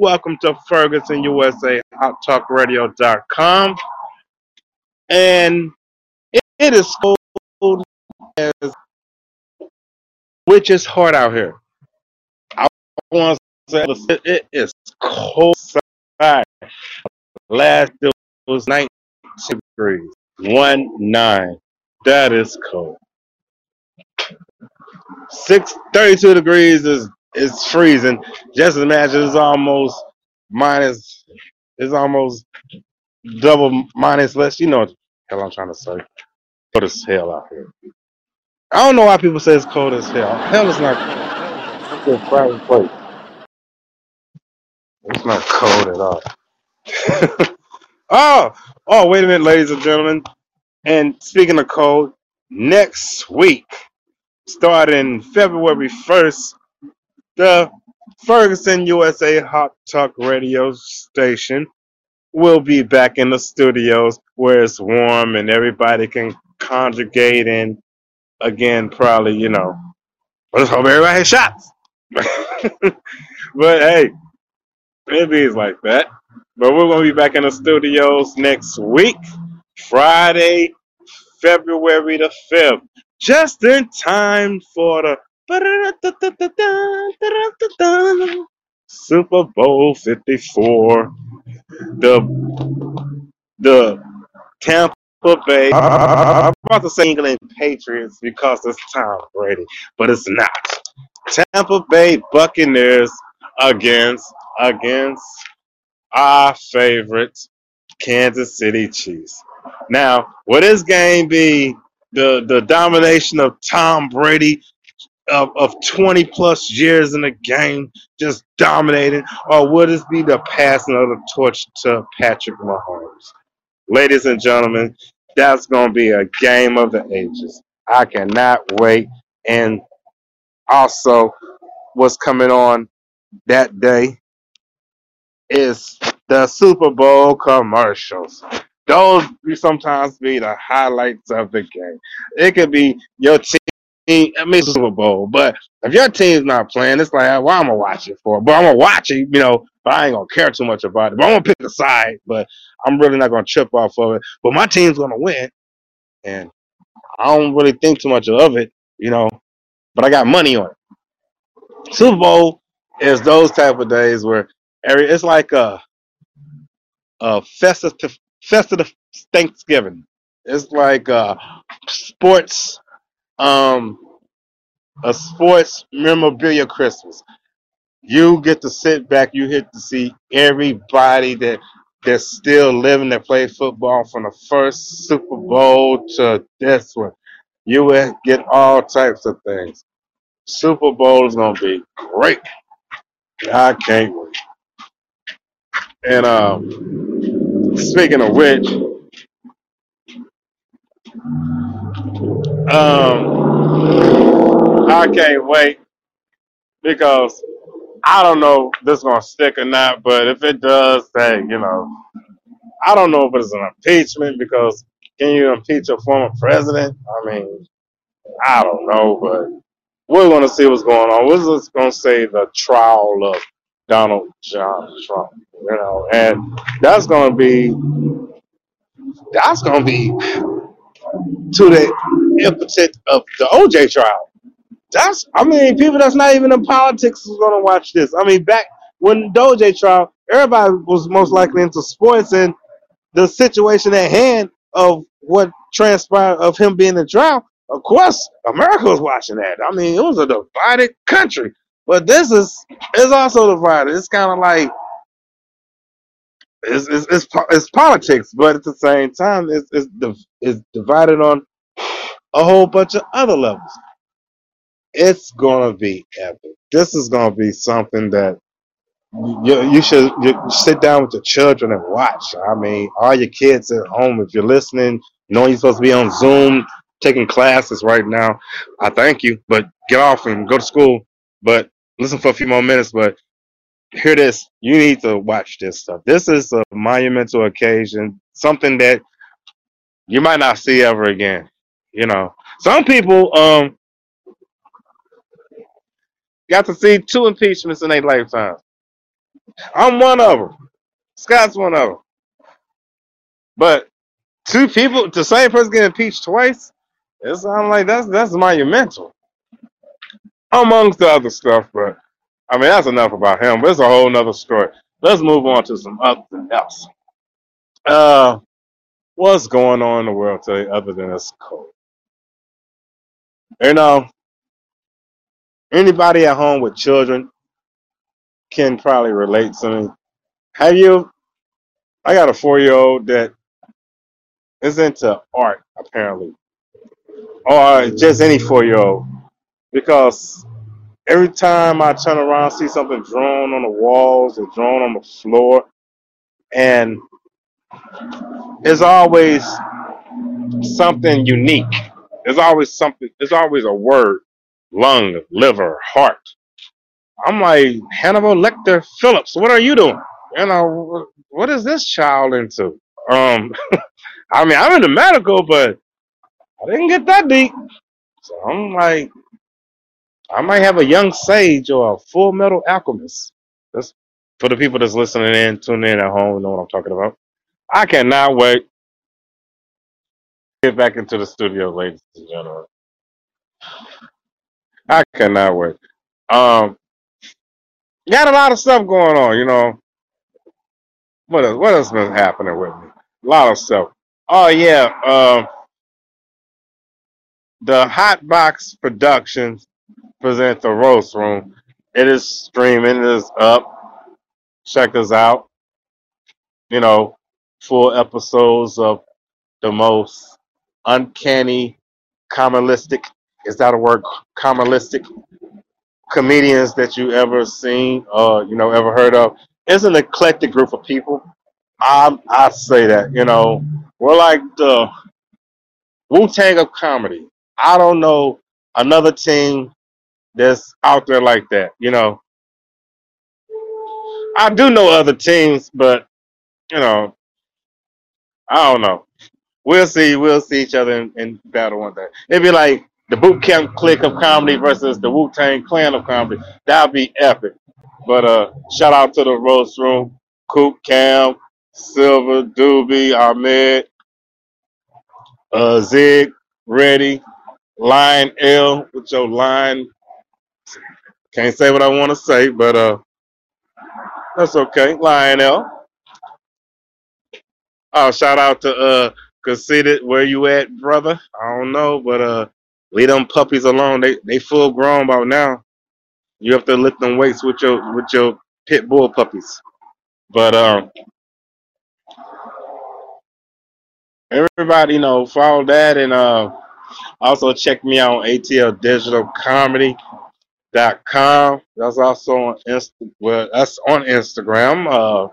Welcome to Ferguson USA Hot Talk. And it, it is cold as which is hard out here. I want to say it, it is cold outside. Last it was 19 degrees. One nine. That is cold. Six thirty-two degrees is is freezing. Just imagine it's almost minus. It's almost double minus less. You know what hell I'm trying to say. Cold as hell out here. I don't know why people say it's cold as hell. Hell is not. It's a private place. It's not cold at all. oh, oh, wait a minute, ladies and gentlemen. And speaking of cold, next week, starting February 1st, the Ferguson USA Hot Talk radio station will be back in the studios where it's warm and everybody can conjugate and again probably, you know, let's hope everybody has shots. but hey, it is like that. But we're gonna be back in the studios next week, Friday, February the 5th, just in time for the Super Bowl 54. The the Tampa Bay. I'm about to say England Patriots because it's Tom Brady, but it's not. Tampa Bay Buccaneers against against our favorite Kansas City Chiefs. Now, will this game be the the domination of Tom Brady of, of 20 plus years in the game, just dominating, or will this be the passing of the torch to Patrick Mahomes? Ladies and gentlemen, that's going to be a game of the ages. I cannot wait. And also, what's coming on that day is the Super Bowl commercials. Those sometimes be the highlights of the game. It could be your team, I mean Super Bowl, but if your team's not playing, it's like, well, I'm gonna watch it for. But I'm gonna watch it, you know. But I ain't gonna care too much about it. But I'm gonna pick a side. But I'm really not gonna trip off of it. But my team's gonna win, and I don't really think too much of it, you know. But I got money on it. Super Bowl is those type of days where every it's like a a festive festive Thanksgiving. It's like uh sports um a sports memorabilia Christmas. You get to sit back, you get to see everybody that that's still living that played football from the first Super Bowl to this one. You will get all types of things. Super Bowl is gonna be great. I can't wait. And um, speaking of which, um, I can't wait because I don't know if this is gonna stick or not. But if it does, hey, you know, I don't know if it's an impeachment because can you impeach a former president? I mean, I don't know, but we're gonna see what's going on. We're just gonna say the trial of Donald John Trump, you know, and that's gonna be that's gonna be to the impetus of the OJ trial. That's I mean, people that's not even in politics is gonna watch this. I mean, back when the OJ trial, everybody was most likely into sports and the situation at hand of what transpired of him being in trial. Of course, America was watching that. I mean, it was a divided country. But this is is also divided. It's kind of like it's, it's it's it's politics, but at the same time, it's it's it's divided on a whole bunch of other levels. It's gonna be epic. This is gonna be something that you you should you sit down with your children and watch. I mean, all your kids at home, if you're listening, knowing you're supposed to be on Zoom taking classes right now, I thank you. But get off and go to school. But listen for a few more minutes. But hear this. You need to watch this stuff. This is a monumental occasion, something that you might not see ever again. You know, some people um got to see two impeachments in their lifetime. I'm one of them. Scott's one of them. But two people, the same person getting impeached twice, it sounds like that's that's monumental, amongst the other stuff. But I mean, that's enough about him. But it's a whole nother story. Let's move on to some other else. Uh, what's going on in the world today other than it's cold? You know, anybody at home with children can probably relate to me. Have you? I got a four year old that is into art, apparently, or just any four year old, because every time I turn around, see something drawn on the walls or drawn on the floor, and it's always something unique. There's always something. There's always a word: lung, liver, heart. I'm like Hannibal Lecter Phillips. What are you doing? You know, what is this child into? Um, I mean, I'm into medical, but I didn't get that deep. So I'm like, I might have a young sage or a full metal alchemist. That's for the people that's listening in, tuning in at home, know what I'm talking about. I cannot wait get back into the studio, ladies and gentlemen. I cannot wait. Um, got a lot of stuff going on, you know. What else, what else been happening with me? A lot of stuff. Oh yeah, um, the Hot Box Productions present the Roast Room. It is streaming. It is up. Check us out. You know, full episodes of the most uncanny, commercialistic. Is that a word? Commercialistic comedians that you ever seen or you know ever heard of. It's an eclectic group of people. I I say that you know we're like the Wu Tang of comedy. I don't know another team that's out there like that. You know, I do know other teams, but you know, I don't know. We'll see. We'll see each other in, in battle one day. It'd be like the Boot Camp Clik of comedy versus the Wu Tang clan of comedy. That'd be epic. But uh, shout out to the roast room, Coop Cam, Silver, Doobie, Ahmed, uh, Zig, Ready, Lion L with your line. Can't say what I want to say, but uh, that's okay. Lion L. Oh, shout out to uh Conceited, where you at, brother? I don't know, but uh leave them puppies alone. They they full grown by now. You have to lift them weights with your with your pit bull puppies. But um everybody, you know, follow that and uh also check me out on ATL Digital Comedy dot com. That's also on Insta well that's on Instagram. Uh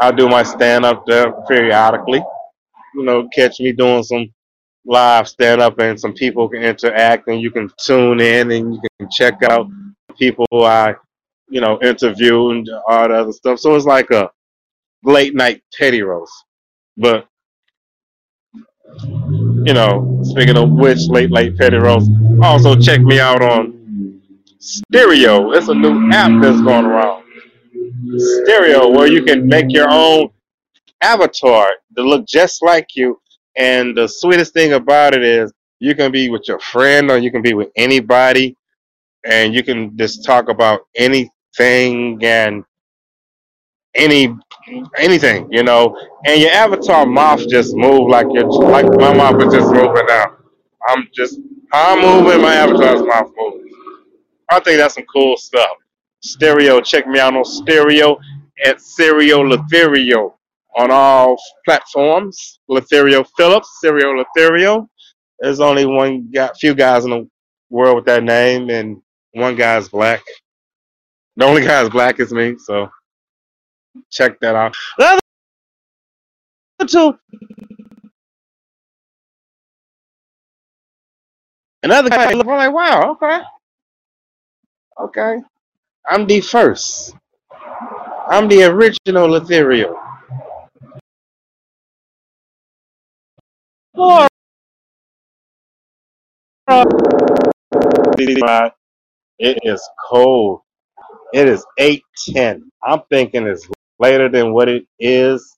I do my stand up there periodically. You know, catch me doing some live stand up and some people can interact and you can tune in and you can check out people I, you know, interview and all the other stuff. So it's like a late night petty roast. But, you know, speaking of which late late petty roast, also check me out on Stereo. It's a new app that's going around. Stereo where you can make your own avatar to look just like you. And the sweetest thing about it is you can be with your friend or you can be with anybody and you can just talk about anything and any anything, you know. And your avatar mouth just move like your like my mouth is just moving now. I'm just I'm moving, my avatar's mouth moves. I think that's some cool stuff. Stereo, check me out on Stereo at Stereo Latherial on all platforms. Latherial Phillips, Stereo Latherial. There's only one guy, few guys in the world with that name, and one guy's black. The only guy is black is me, so check that out. The other two, another guy, I'm like, wow, okay, okay. I'm the first. I'm the original Latherial. Or it is cold. It is 8:10. I'm thinking it's later than what it is,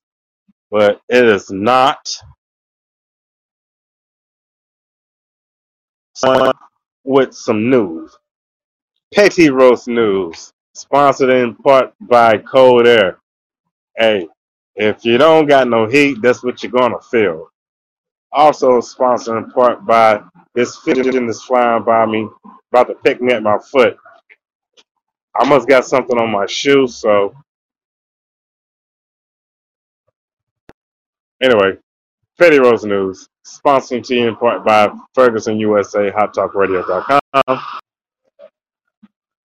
but it is not. With some news, Petty Roast News, sponsored in part by Cold Air. Hey, if you don't got no heat, that's what you're gonna feel. Also sponsored in part by this pigeon that's flying by me, about to pick me at my foot. I must got something on my shoe, so anyway, Petty Roast News, sponsored to you in part by Ferguson USA, Hot Talk HotTalkRadio.com.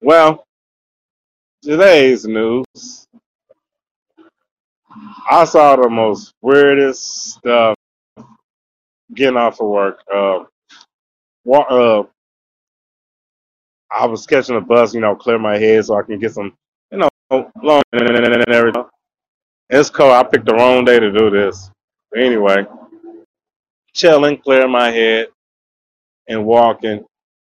Well, today's news, I saw the most weirdest stuff getting off of work. Uh, wa- uh, I was catching a bus, you know, clear my head so I can get some, you know, long and everything. It's cold. I picked the wrong day to do this. But anyway, chilling, clearing my head, and walking,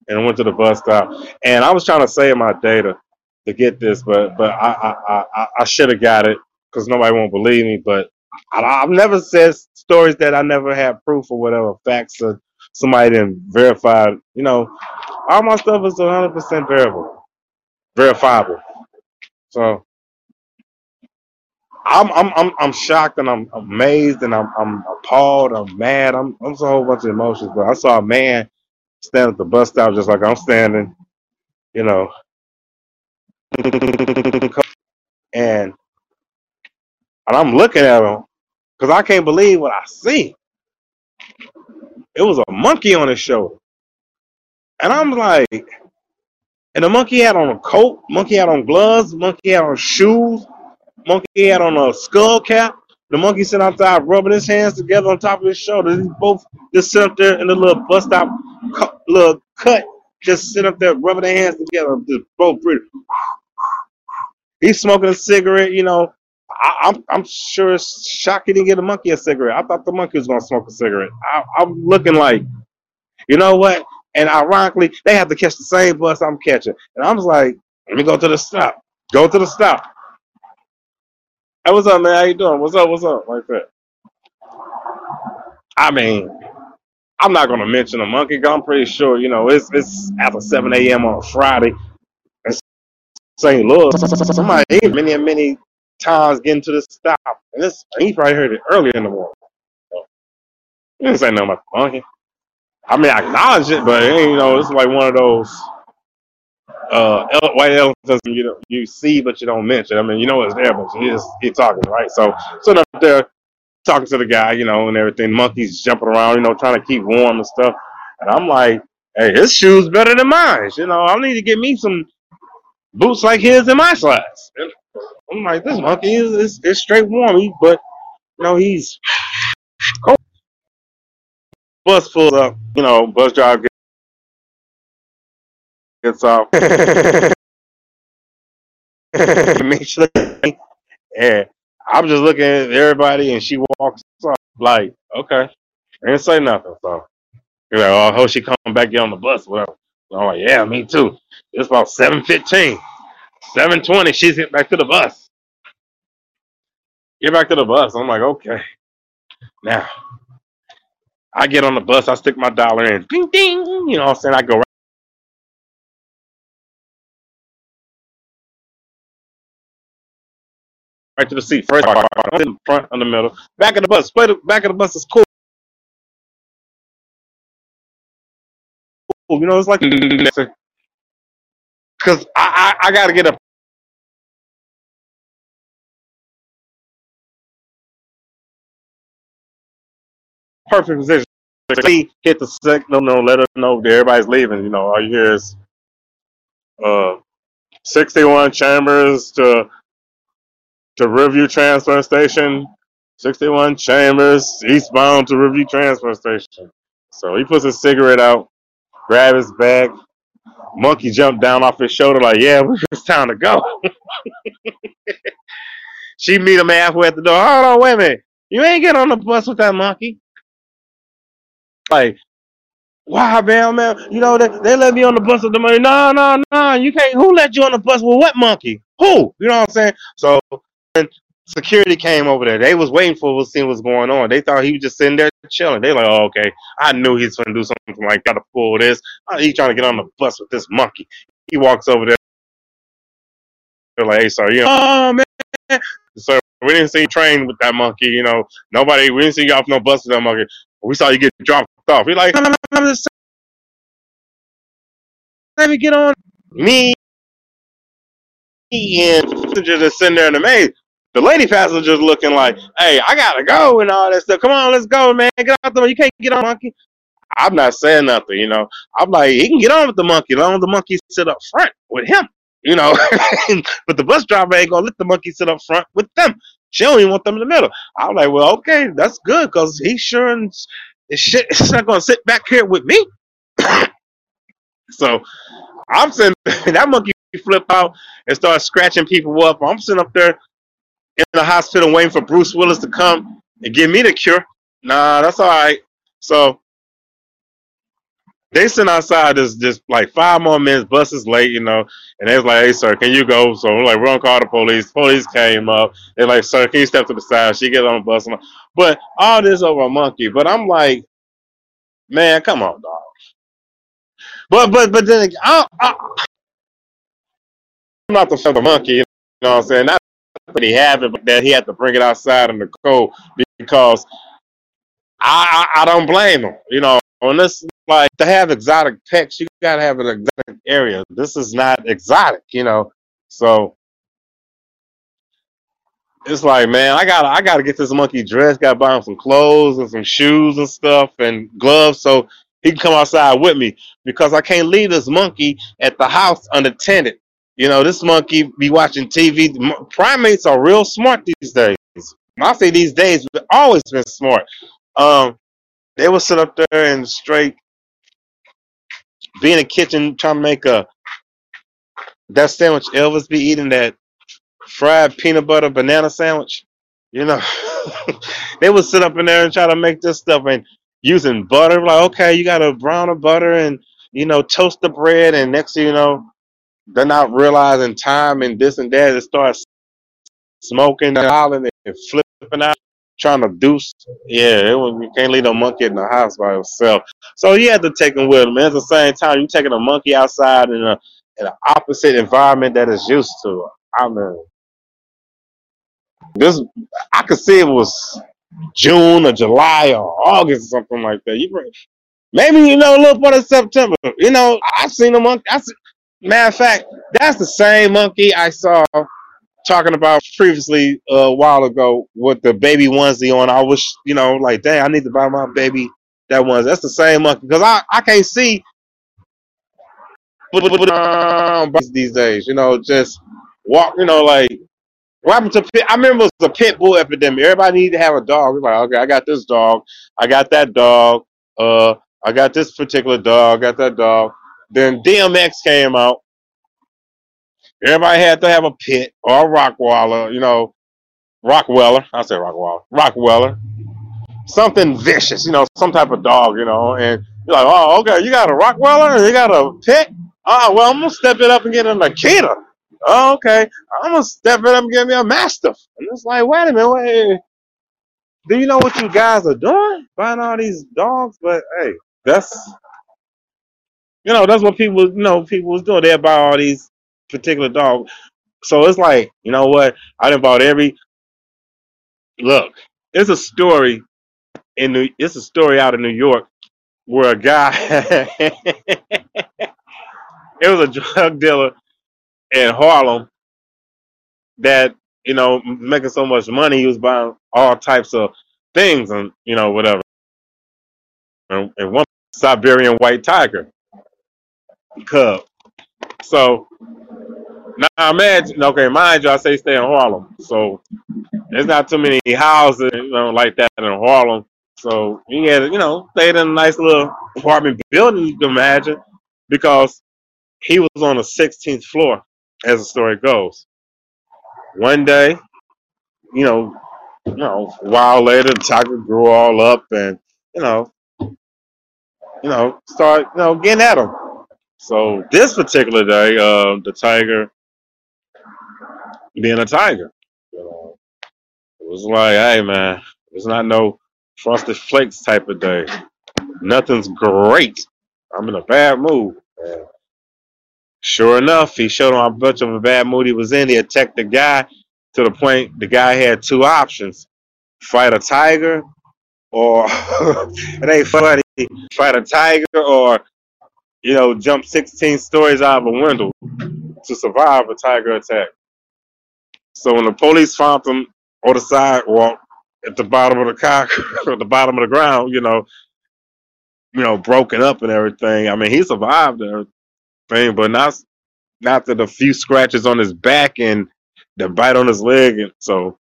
and went to the bus stop. And I was trying to save my data to get this, but but I I I, I should have got it because nobody won't believe me. But I, I've never said stories that I never had proof or whatever facts or somebody didn't verify. You know, all my stuff is 100 percent verifiable, verifiable. So I'm I'm I'm I'm shocked and I'm amazed and I'm I'm appalled. I'm mad. I'm I'm just a whole bunch of emotions. But I saw a man stand at the bus stop just like I'm standing. You know, and and I'm looking at him because I can't believe what I see. It was a monkey on his shoulder, and I'm like, and the monkey had on a coat, monkey had on gloves, monkey had on shoes, monkey had on a skull cap. The monkey sitting outside rubbing his hands together on top of his shoulders. He both just sit up there in the little bus stop cu- little cut, just sit up there rubbing their hands together, just both pretty. He's smoking a cigarette, you know. I, I'm I'm sure it's he didn't get a monkey a cigarette. I thought the monkey was gonna smoke a cigarette. I, I'm looking like, you know what? And ironically, they have to catch the same bus I'm catching. And I was like, let me go to the stop. Go to the stop. Hey, what's up, man? How you doing? What's up? What's up? Like that. I mean, I'm not gonna mention a monkey. I'm pretty sure, you know, it's it's after 7 a.m. on a Friday St. Louis. Somebody many and many times getting to the stop, and this he probably heard it earlier in the morning. So, he didn't say nothing about monkey. I mean, I acknowledge it, but you know, it's like one of those uh white elephants you know you see but you don't mention. I mean, you know it's there, but you just keep talking, right? So, so up there talking to the guy, you know, and everything. Monkeys jumping around, you know, trying to keep warm and stuff. And I'm like, hey, his shoes better than mine. You know, I need to get me some boots like his in my size. And I'm like, this monkey is, is, is straight warm, he, but you know, he's cold. Bus pulls up, you know, bus driver gets off. Make sure, and I'm just looking at everybody, and she walks off like, okay, I didn't say nothing. So you're like, oh, I hope she come back get on the bus. Well, Like, yeah, me too. It's about 7:15, 7:20. She's getting back to the bus. Get back to the bus. I'm like, okay. Now I get on the bus. I stick my dollar in. Ding ding. You know what I'm saying? I go right, right to the seat. First, in the front, in the middle, back of the bus. The back of the bus is cool. You know, it's like because I, I I got to get a perfect position. He hit the signal, no, let us know that everybody's leaving. You know, all you hear is uh, 61 chambers to to Riverview Transfer Station. 61 chambers eastbound to Riverview Transfer Station. So he puts his cigarette out, grab his bag. Monkey jumped down off his shoulder like, yeah, it's time to go. She meet him halfway at the door. Hold on, wait a minute. You ain't get on the bus with that monkey. Like, Why, man, man? You know, they, they let me on the bus with the money. No, no, no, you can't. Who let you on the bus with what monkey? Who? You know what I'm saying? So security came over there, they was waiting for us, seeing what's going on. They thought he was just sitting there chilling. They like, oh, okay. I knew he's gonna do something like gotta pull this. Oh, he trying to get on the bus with this monkey. He walks over there. They're like, hey, sir, you know, oh man, sir, we didn't see you train with that monkey. You know, nobody, we didn't see you off no bus with that monkey. We saw you get dropped off. He's like, no, no, no, I'm just let me get on. Me and just sitting there in the maze. The lady passenger's looking like, hey, I gotta go and all that stuff. Come on, let's go, man. Get out the You can't get on monkey. I'm not saying nothing, you know. I'm like, he can get on with the monkey, as long as the monkey sit up front with him, you know. but the bus driver ain't gonna let the monkey sit up front with them. She don't even want them in the middle. I'm like, well, okay, that's good, because he sure is shit, it's not gonna sit back here with me. so I'm sitting that monkey flip out and start scratching people up. I'm sitting up there in the hospital waiting for Bruce Willis to come and give me the cure. Nah, that's all right. So they sent outside this just like five more minutes, bus is late, you know, and they was like, Hey sir, can you go? So we're like, we're gonna call the police. Police came up. They're like, Sir, can you step to the side? She get on the bus. But all this over a monkey. But I'm like, man, come on, dog. But but but then I, I, I'm not the the monkey, you know what I'm saying? Not that he have it, but that he had to bring it outside in the cold because I, I, I don't blame him. You know, this like to have exotic pets, you gotta have an exotic area. This is not exotic, you know. So it's like, man, I gotta I gotta get this monkey dressed, gotta buy him some clothes and some shoes and stuff and gloves so he can come outside with me because I can't leave this monkey at the house unattended. You know, this monkey be watching TV. Primates are real smart these days. I say these days, but always been smart. Um, they will sit up there and straight be in the kitchen trying to make a that sandwich Elvis be eating that fried peanut butter banana sandwich. You know, they would sit up in there and try to make this stuff and using butter. Like, okay, you got to brown the butter and you know toast the bread, and next thing you know, they're not realizing time and this and that. It starts smoking and hollering and flipping out, trying to deuce. Yeah, it was, you can't leave a monkey in the house by himself. So you have to take him with him. At the same time, you're taking a monkey outside in a in an opposite environment that is used to. I mean, this I could see it was June or July or August or something like that. You bring, maybe you know a little part of September. You know, I've seen a monkey. I see, matter of fact, that's the same monkey I saw talking about previously uh, a while ago with the baby onesie on. I wish, you know, like, dang, I need to buy my baby that onesie. That's the same monkey because I, I can't see these days. You know, just walk. You know, like what happened to pit? I remember it was a pit bull epidemic. Everybody needed to have a dog. Like, okay, I got this dog. I got that dog. Uh, I got this particular dog. I got that dog. Then DMX came out. Everybody had to have a pit or a Rockwaller, you know, Rockweller. I say Rockwaller, Rockweller. Something vicious, you know, some type of dog, you know. And you're like, oh, okay, you got a Rockweller and you got a pit? Oh, well, I'm going to step it up and get a Nikita. Oh, okay, I'm going to step it up and get me a Mastiff. And it's like, wait a minute, wait. Do you know what you guys are doing? Buying all these dogs? But hey, that's you know, that's what people, you know, people was doing. They buy all these particular dogs. So it's like, you know what? I done bought every. Look, it's a story in New. It's a story out of New York where a guy. it was a drug dealer in Harlem that you know making so much money. He was buying all types of things and you know whatever. And, and one Siberian white tiger cub. So now imagine, okay, mind you, I say stay in Harlem. So there's not too many houses, you know, like that in Harlem. So he had, you know, stayed in a nice little apartment building, you can imagine, because he was on the 16th floor, as the story goes. One day, you know, you know, a while later, the tiger grew all up, and you know, you know, start, you know, getting at him. So this particular day, uh, the tiger being a tiger, you know, it was like, hey man, it's not no frosted flakes type of day. Nothing's great. I'm in a bad mood. And sure enough, he showed him how much of a bad mood he was in. He attacked the guy to the point the guy had two options: fight a tiger, or it ain't funny, fight a tiger, or you know, jump 16 stories out of a window to survive a tiger attack. So when the police found him on the sidewalk at the bottom of the car, at the bottom of the ground, you know, you know, broken up and everything. I mean, he survived and everything, but not not that a few scratches on his back and the bite on his leg, and so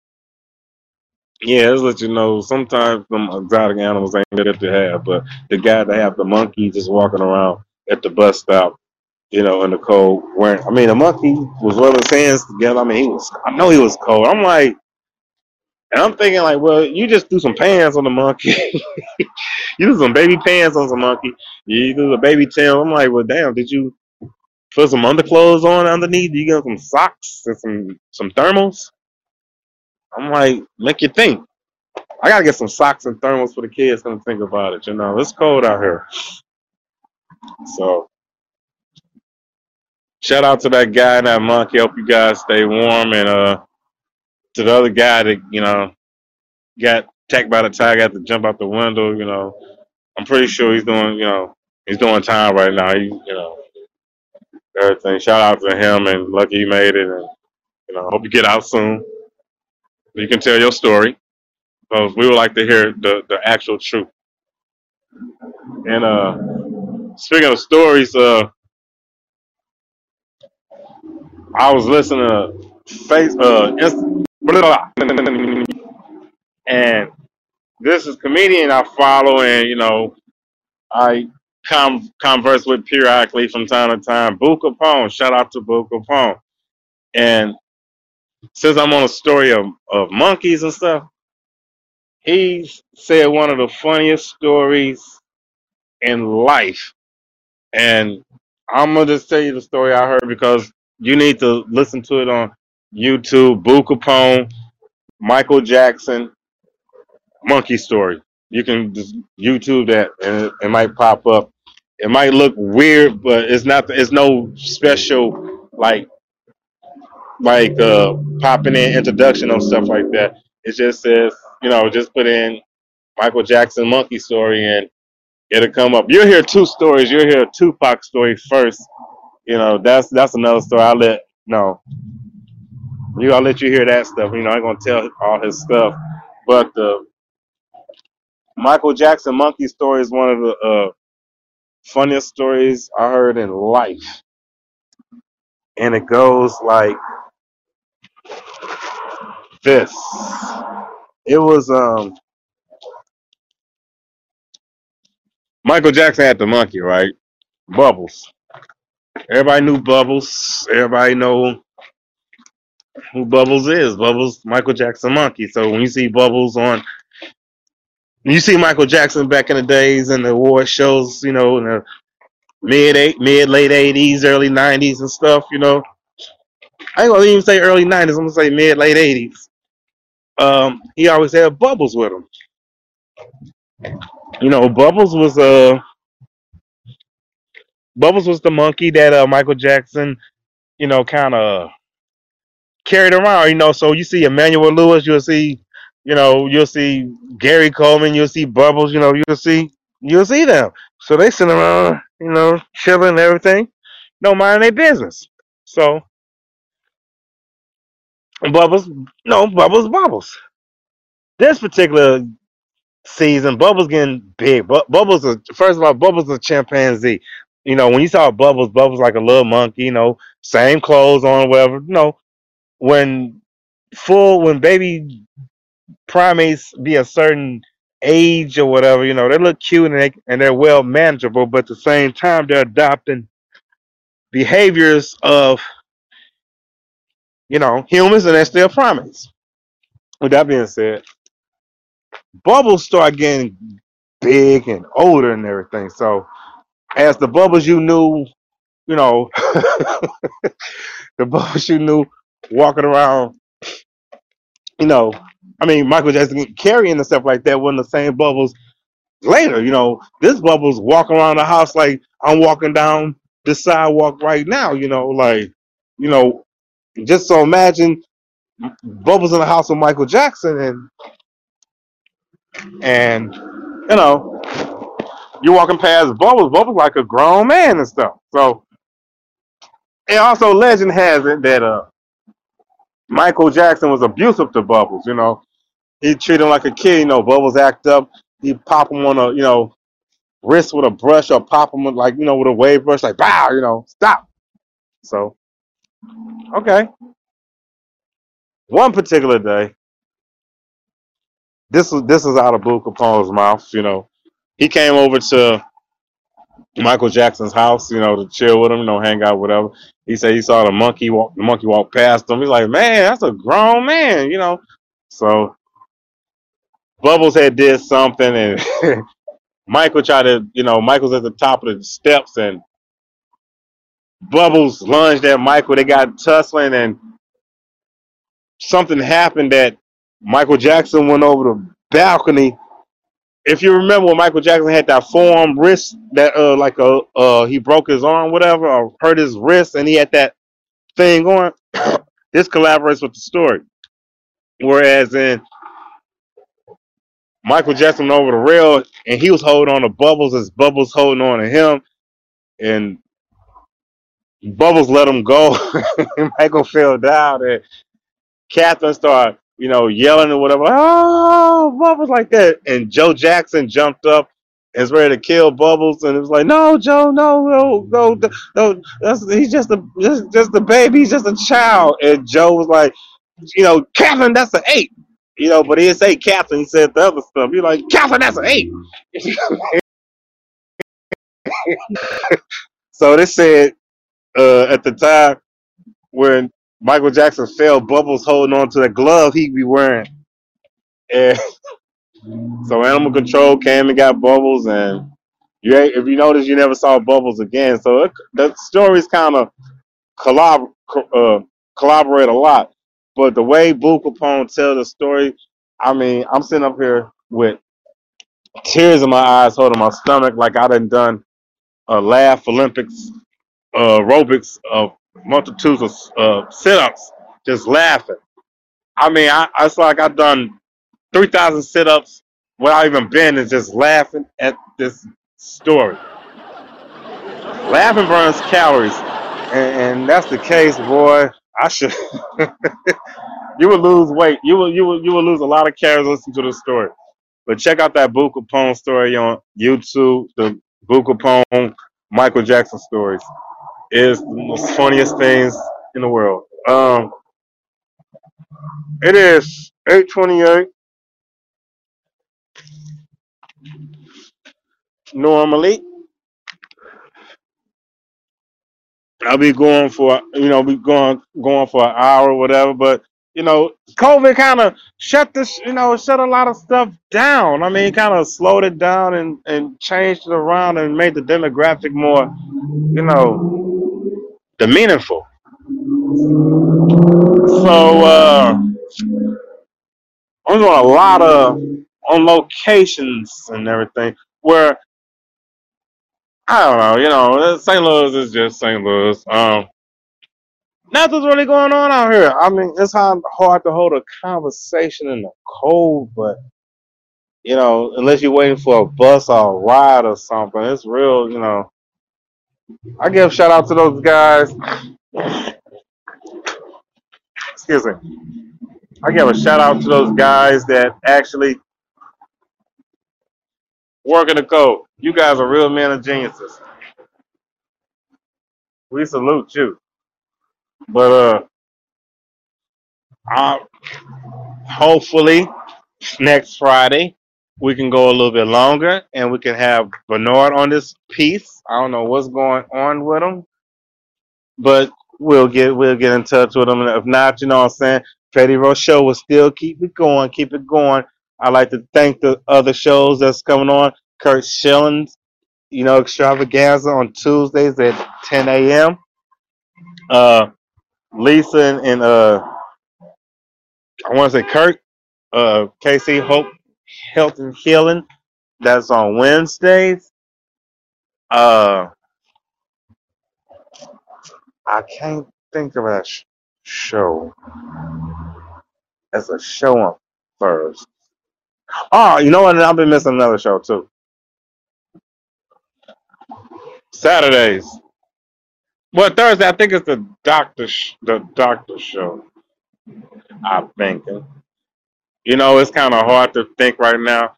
yeah, let's let you know. Sometimes some exotic animals ain't good to have, but the guy that have the monkey just walking around at the bus stop, you know, in the cold, wearing. I mean, the monkey was rubbing his hands together. I mean, he was. I know he was cold. I'm like, and I'm thinking like, well, you just threw some pants on the monkey. you threw some baby pants on some monkey. You threw a baby tail. I'm like, well, damn, did you put some underclothes on underneath? You got some socks and some some thermals? I'm like, make you think. I gotta get some socks and thermals for the kids. Gonna think about it. You know, it's cold out here. So shout out to that guy and that monkey. Hope you guys stay warm. And uh, to the other guy that you know got attacked by the tiger, had to jump out the window. You know, I'm pretty sure he's doing. You know, he's doing time right now. He, you know, everything. Shout out to him and lucky he made it. And you know, hope you get out soon. You can tell your story. Because we would like to hear the, the actual truth. And uh, speaking of stories, uh, I was listening to face uh, Inst- blah, blah, blah. and this is comedian I follow, and you know I com- converse with periodically from time to time. Boo Capone, shout out to Boo Capone. And since I'm on a story of, of monkeys and stuff, he said one of the funniest stories in life. And I'm gonna just tell you the story I heard because you need to listen to it on YouTube. Boo Capone, Michael Jackson, monkey story. You can just YouTube that and it, it might pop up. It might look weird, but it's not. It's no special like like uh popping in introduction or stuff like that. It just says you know just put in Michael Jackson monkey story and it'll come up. You'll hear two stories. You'll hear a Tupac story first. You know that's that's another story. I'll let no you. I'll let you hear that stuff. You know I'm gonna tell all his stuff, but the Michael Jackson monkey story is one of the uh, funniest stories I heard in life, and it goes like this. It was um Michael Jackson had the monkey, right? Bubbles. Everybody knew Bubbles. Everybody know who Bubbles is. Bubbles, Michael Jackson monkey. So when you see Bubbles on, you see Michael Jackson back in the days and the award shows, you know, in the mid eight, mid late eighties, early nineties and stuff, you know. I ain't gonna even say early nineties. I'm gonna say mid late eighties. Um, he always had Bubbles with him. You know, Bubbles was uh Bubbles was the monkey that uh Michael Jackson, you know, kind of carried around. You know, so you see Emmanuel Lewis, you'll see, you know, you'll see Gary Coleman, you'll see Bubbles, you know, you'll see you'll see them. So they sit around, you know, chilling and everything, don't mind their business. So Bubbles, no Bubbles, Bubbles. This particular season, Bubbles getting big. Bu- Bubbles, is, first of all, Bubbles a chimpanzee. You know, when you saw Bubbles, Bubbles like a little monkey. You know, same clothes on, whatever. You know, when full, when baby primates be a certain age or whatever, you know, they look cute and they and they're well manageable, but at the same time, they're adopting behaviors of you know humans, and they're still primates. With that being said, Bubbles start getting big and older and everything. So as the bubbles you knew, you know, the bubbles you knew walking around, you know, I mean Michael Jackson carrying and stuff like that wasn't the same bubbles later. You know, this bubbles walking around the house like I'm walking down the sidewalk right now. You know, like you know, just so imagine bubbles in the house with Michael Jackson and and you know you're walking past bubbles, bubbles like a grown man and stuff. So and also legend has it that uh Michael Jackson was abusive to Bubbles. You know, he treated him like a kid. You know, Bubbles act up. He pop him on a you know wrist with a brush or pop him with, like you know with a wave brush like bow. You know, stop. So okay, one particular day, this was this is out of Boo Capone's mouth. You know, he came over to Michael Jackson's house. You know, to chill with him. You know, hang out, whatever. He said he saw the monkey walk. The monkey walk past him. He's like, man, that's a grown man. You know, so Bubbles had did something and. Michael tried to, you know, Michael's at the top of the steps and Bubbles lunged at Michael. They got tussling and something happened that Michael Jackson went over the balcony. If you remember when Michael Jackson had that forearm wrist that uh like a uh he broke his arm, whatever, or hurt his wrist and he had that thing on, this collaborates with the story. Whereas in Michael Jackson went over the rail and he was holding on to Bubbles as Bubbles holding on to him and Bubbles let him go Michael fell down and Catherine started, you know, yelling or whatever, oh Bubbles like that. And Joe Jackson jumped up and was ready to kill Bubbles and it was like, No, Joe, no, no, no, no, that's, he's just a just, just a baby, he's just a child. And Joe was like, you know, Catherine, that's an eight. You know, but he didn't say Catherine, he said the other stuff. You're like, Catherine, that's an eight. so they said uh, at the time when Michael Jackson fell, Bubbles holding on to the glove he'd be wearing. And so Animal Control came and got Bubbles, and you if you notice, you never saw Bubbles again. So it, the stories kind of collab, uh, collaborate a lot. But the way Boo Capone tells the story, I mean, I'm sitting up here with tears in my eyes, holding my stomach like I done done a laugh Olympics, uh, aerobics of multitudes of uh, sit-ups, just laughing. I mean, I, it's like I've done three thousand sit-ups without even bending, just laughing at this story. Laughing burns calories, and, and that's the case, boy. I should. you will lose weight. You will you will you will lose a lot of calories listening to the story. But check out that Boo Capone story on YouTube. The Boo Capone Michael Jackson stories is the most funniest things in the world. Um, it is eight twenty eight. Normally, I'll be going for you know be going going for an hour or whatever, but you know COVID kind of shut this you know shut a lot of stuff down. I mean, kind of slowed it down and and changed it around and made the demographic more you know the meaningful. So uh, I'm doing a lot of on locations and everything where I don't know, you know, St. Louis is just St. Louis. Um, nothing's really going on out here. I mean, it's hard, hard to hold a conversation in the cold, but you know, unless you're waiting for a bus or a ride or something, it's real. You know, I give a shout out to those guys. Excuse me. I give a shout out to those guys that actually work in the code. You guys are real men of geniuses. We salute you. But uh, I, hopefully next Friday we can go a little bit longer and we can have Bernard on this piece. I don't know what's going on with him, but we'll get we'll get in touch with him. And if not, you know what I'm saying? Petty Rochelle will still keep it going, keep it going. I'd like to thank the other shows that's coming on. Kurt Schilling's, you know, extravaganza on Tuesdays at 10 a.m. Uh, Lisa and, and uh, I want to say Kurt, uh, KC Hope Health and Healing. That's on Wednesdays. Uh, I can't think of a sh- show. As a show on first. Oh, you know what? I've been missing another show too. Saturdays. Well, Thursday. I think it's the doctor. Sh- the doctor show. I'm thinking. You know, it's kind of hard to think right now.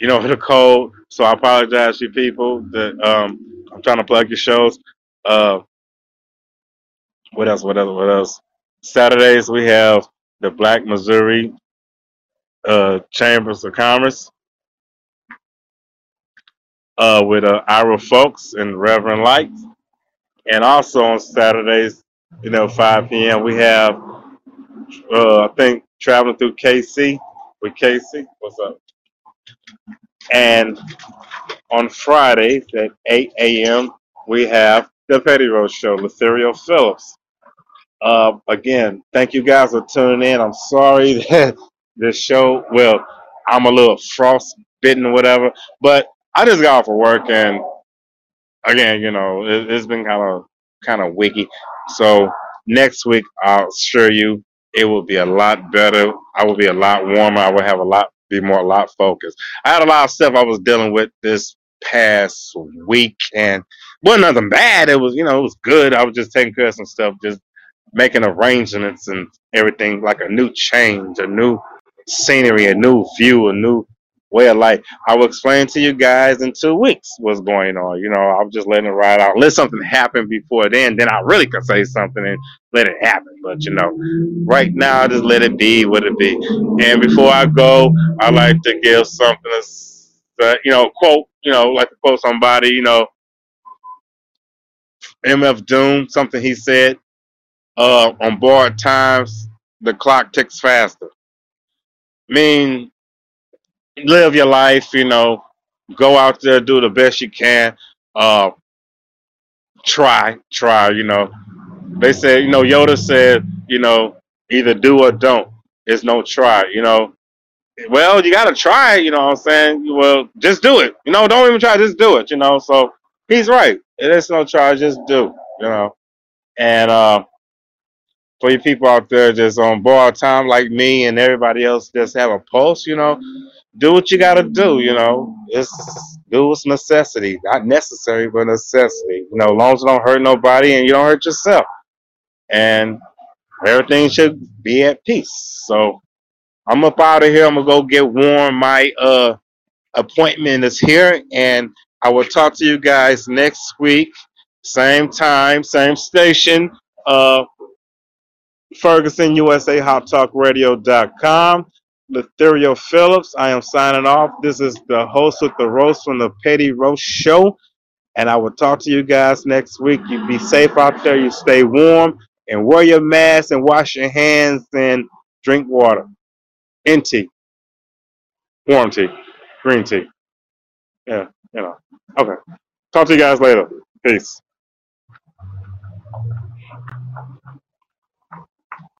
You know, the cold. So I apologize, you people. That um, I'm trying to plug your shows. Uh, what else? What else? What else? Saturdays we have the Black Missouri uh, Chambers of Commerce uh, with uh, Ira Folks and Reverend Light. And also on Saturdays, you know, 5 p.m. we have uh, I think traveling through KC with KC. What's up? And on Fridays at 8 a.m. we have the Petty Roast Show, Latherial Phillips. Uh, again, thank you guys for tuning in. I'm sorry that this show, well, I'm a little frostbitten whatever, but I just got off of work and again, you know, it, it's been kind of kind of wiggy. So next week, I'll assure you, it will be a lot better. I will be a lot warmer. I will have a lot, be more, a lot focused. I had a lot of stuff I was dealing with this past week, and wasn't nothing bad. It was, you know, it was good. I was just taking care of some stuff, just making arrangements and everything, like a new change, a new scenery, a new view, a new way of life. I will explain to you guys in two weeks what's going on. You know, I'm just letting it ride out. Let something happen before then, then I really could say something and let it happen. But you know, right now, just let it be what it be. And before I go, I like to give something, that, you know, quote, you know, like to quote somebody, you know, MF Doom, something he said, uh, on board times, the clock ticks faster. Mean, live your life, you know, go out there, do the best you can. Uh, try, try, you know. They said, you know, Yoda said, you know, either do or don't. There's no try, you know. Well, you gotta try, you know what I'm saying? Well, just do it. You know, don't even try, just do it, you know. So he's right. It is no try, just do, you know. And uh for you people out there just on borrowed time like me and everybody else just have a pulse, you know, do what you gotta do, you know. It's do what's necessity. Not necessary, but necessity. You know, as long as it don't hurt nobody and you don't hurt yourself. And everything should be at peace. So I'm up out of here. I'm gonna go get warm. My uh appointment is here and I will talk to you guys next week. Same time, same station. Uh Ferguson USA Hot Talk Radio.com. Latherial Phillips. I am signing off. This is the host with the roast from the Petty Roast Show. And I will talk to you guys next week. You be safe out there. You stay warm and wear your mask and wash your hands and drink water. In tea, warm tea, green tea. Yeah, you know. Okay. Talk to you guys later. Peace.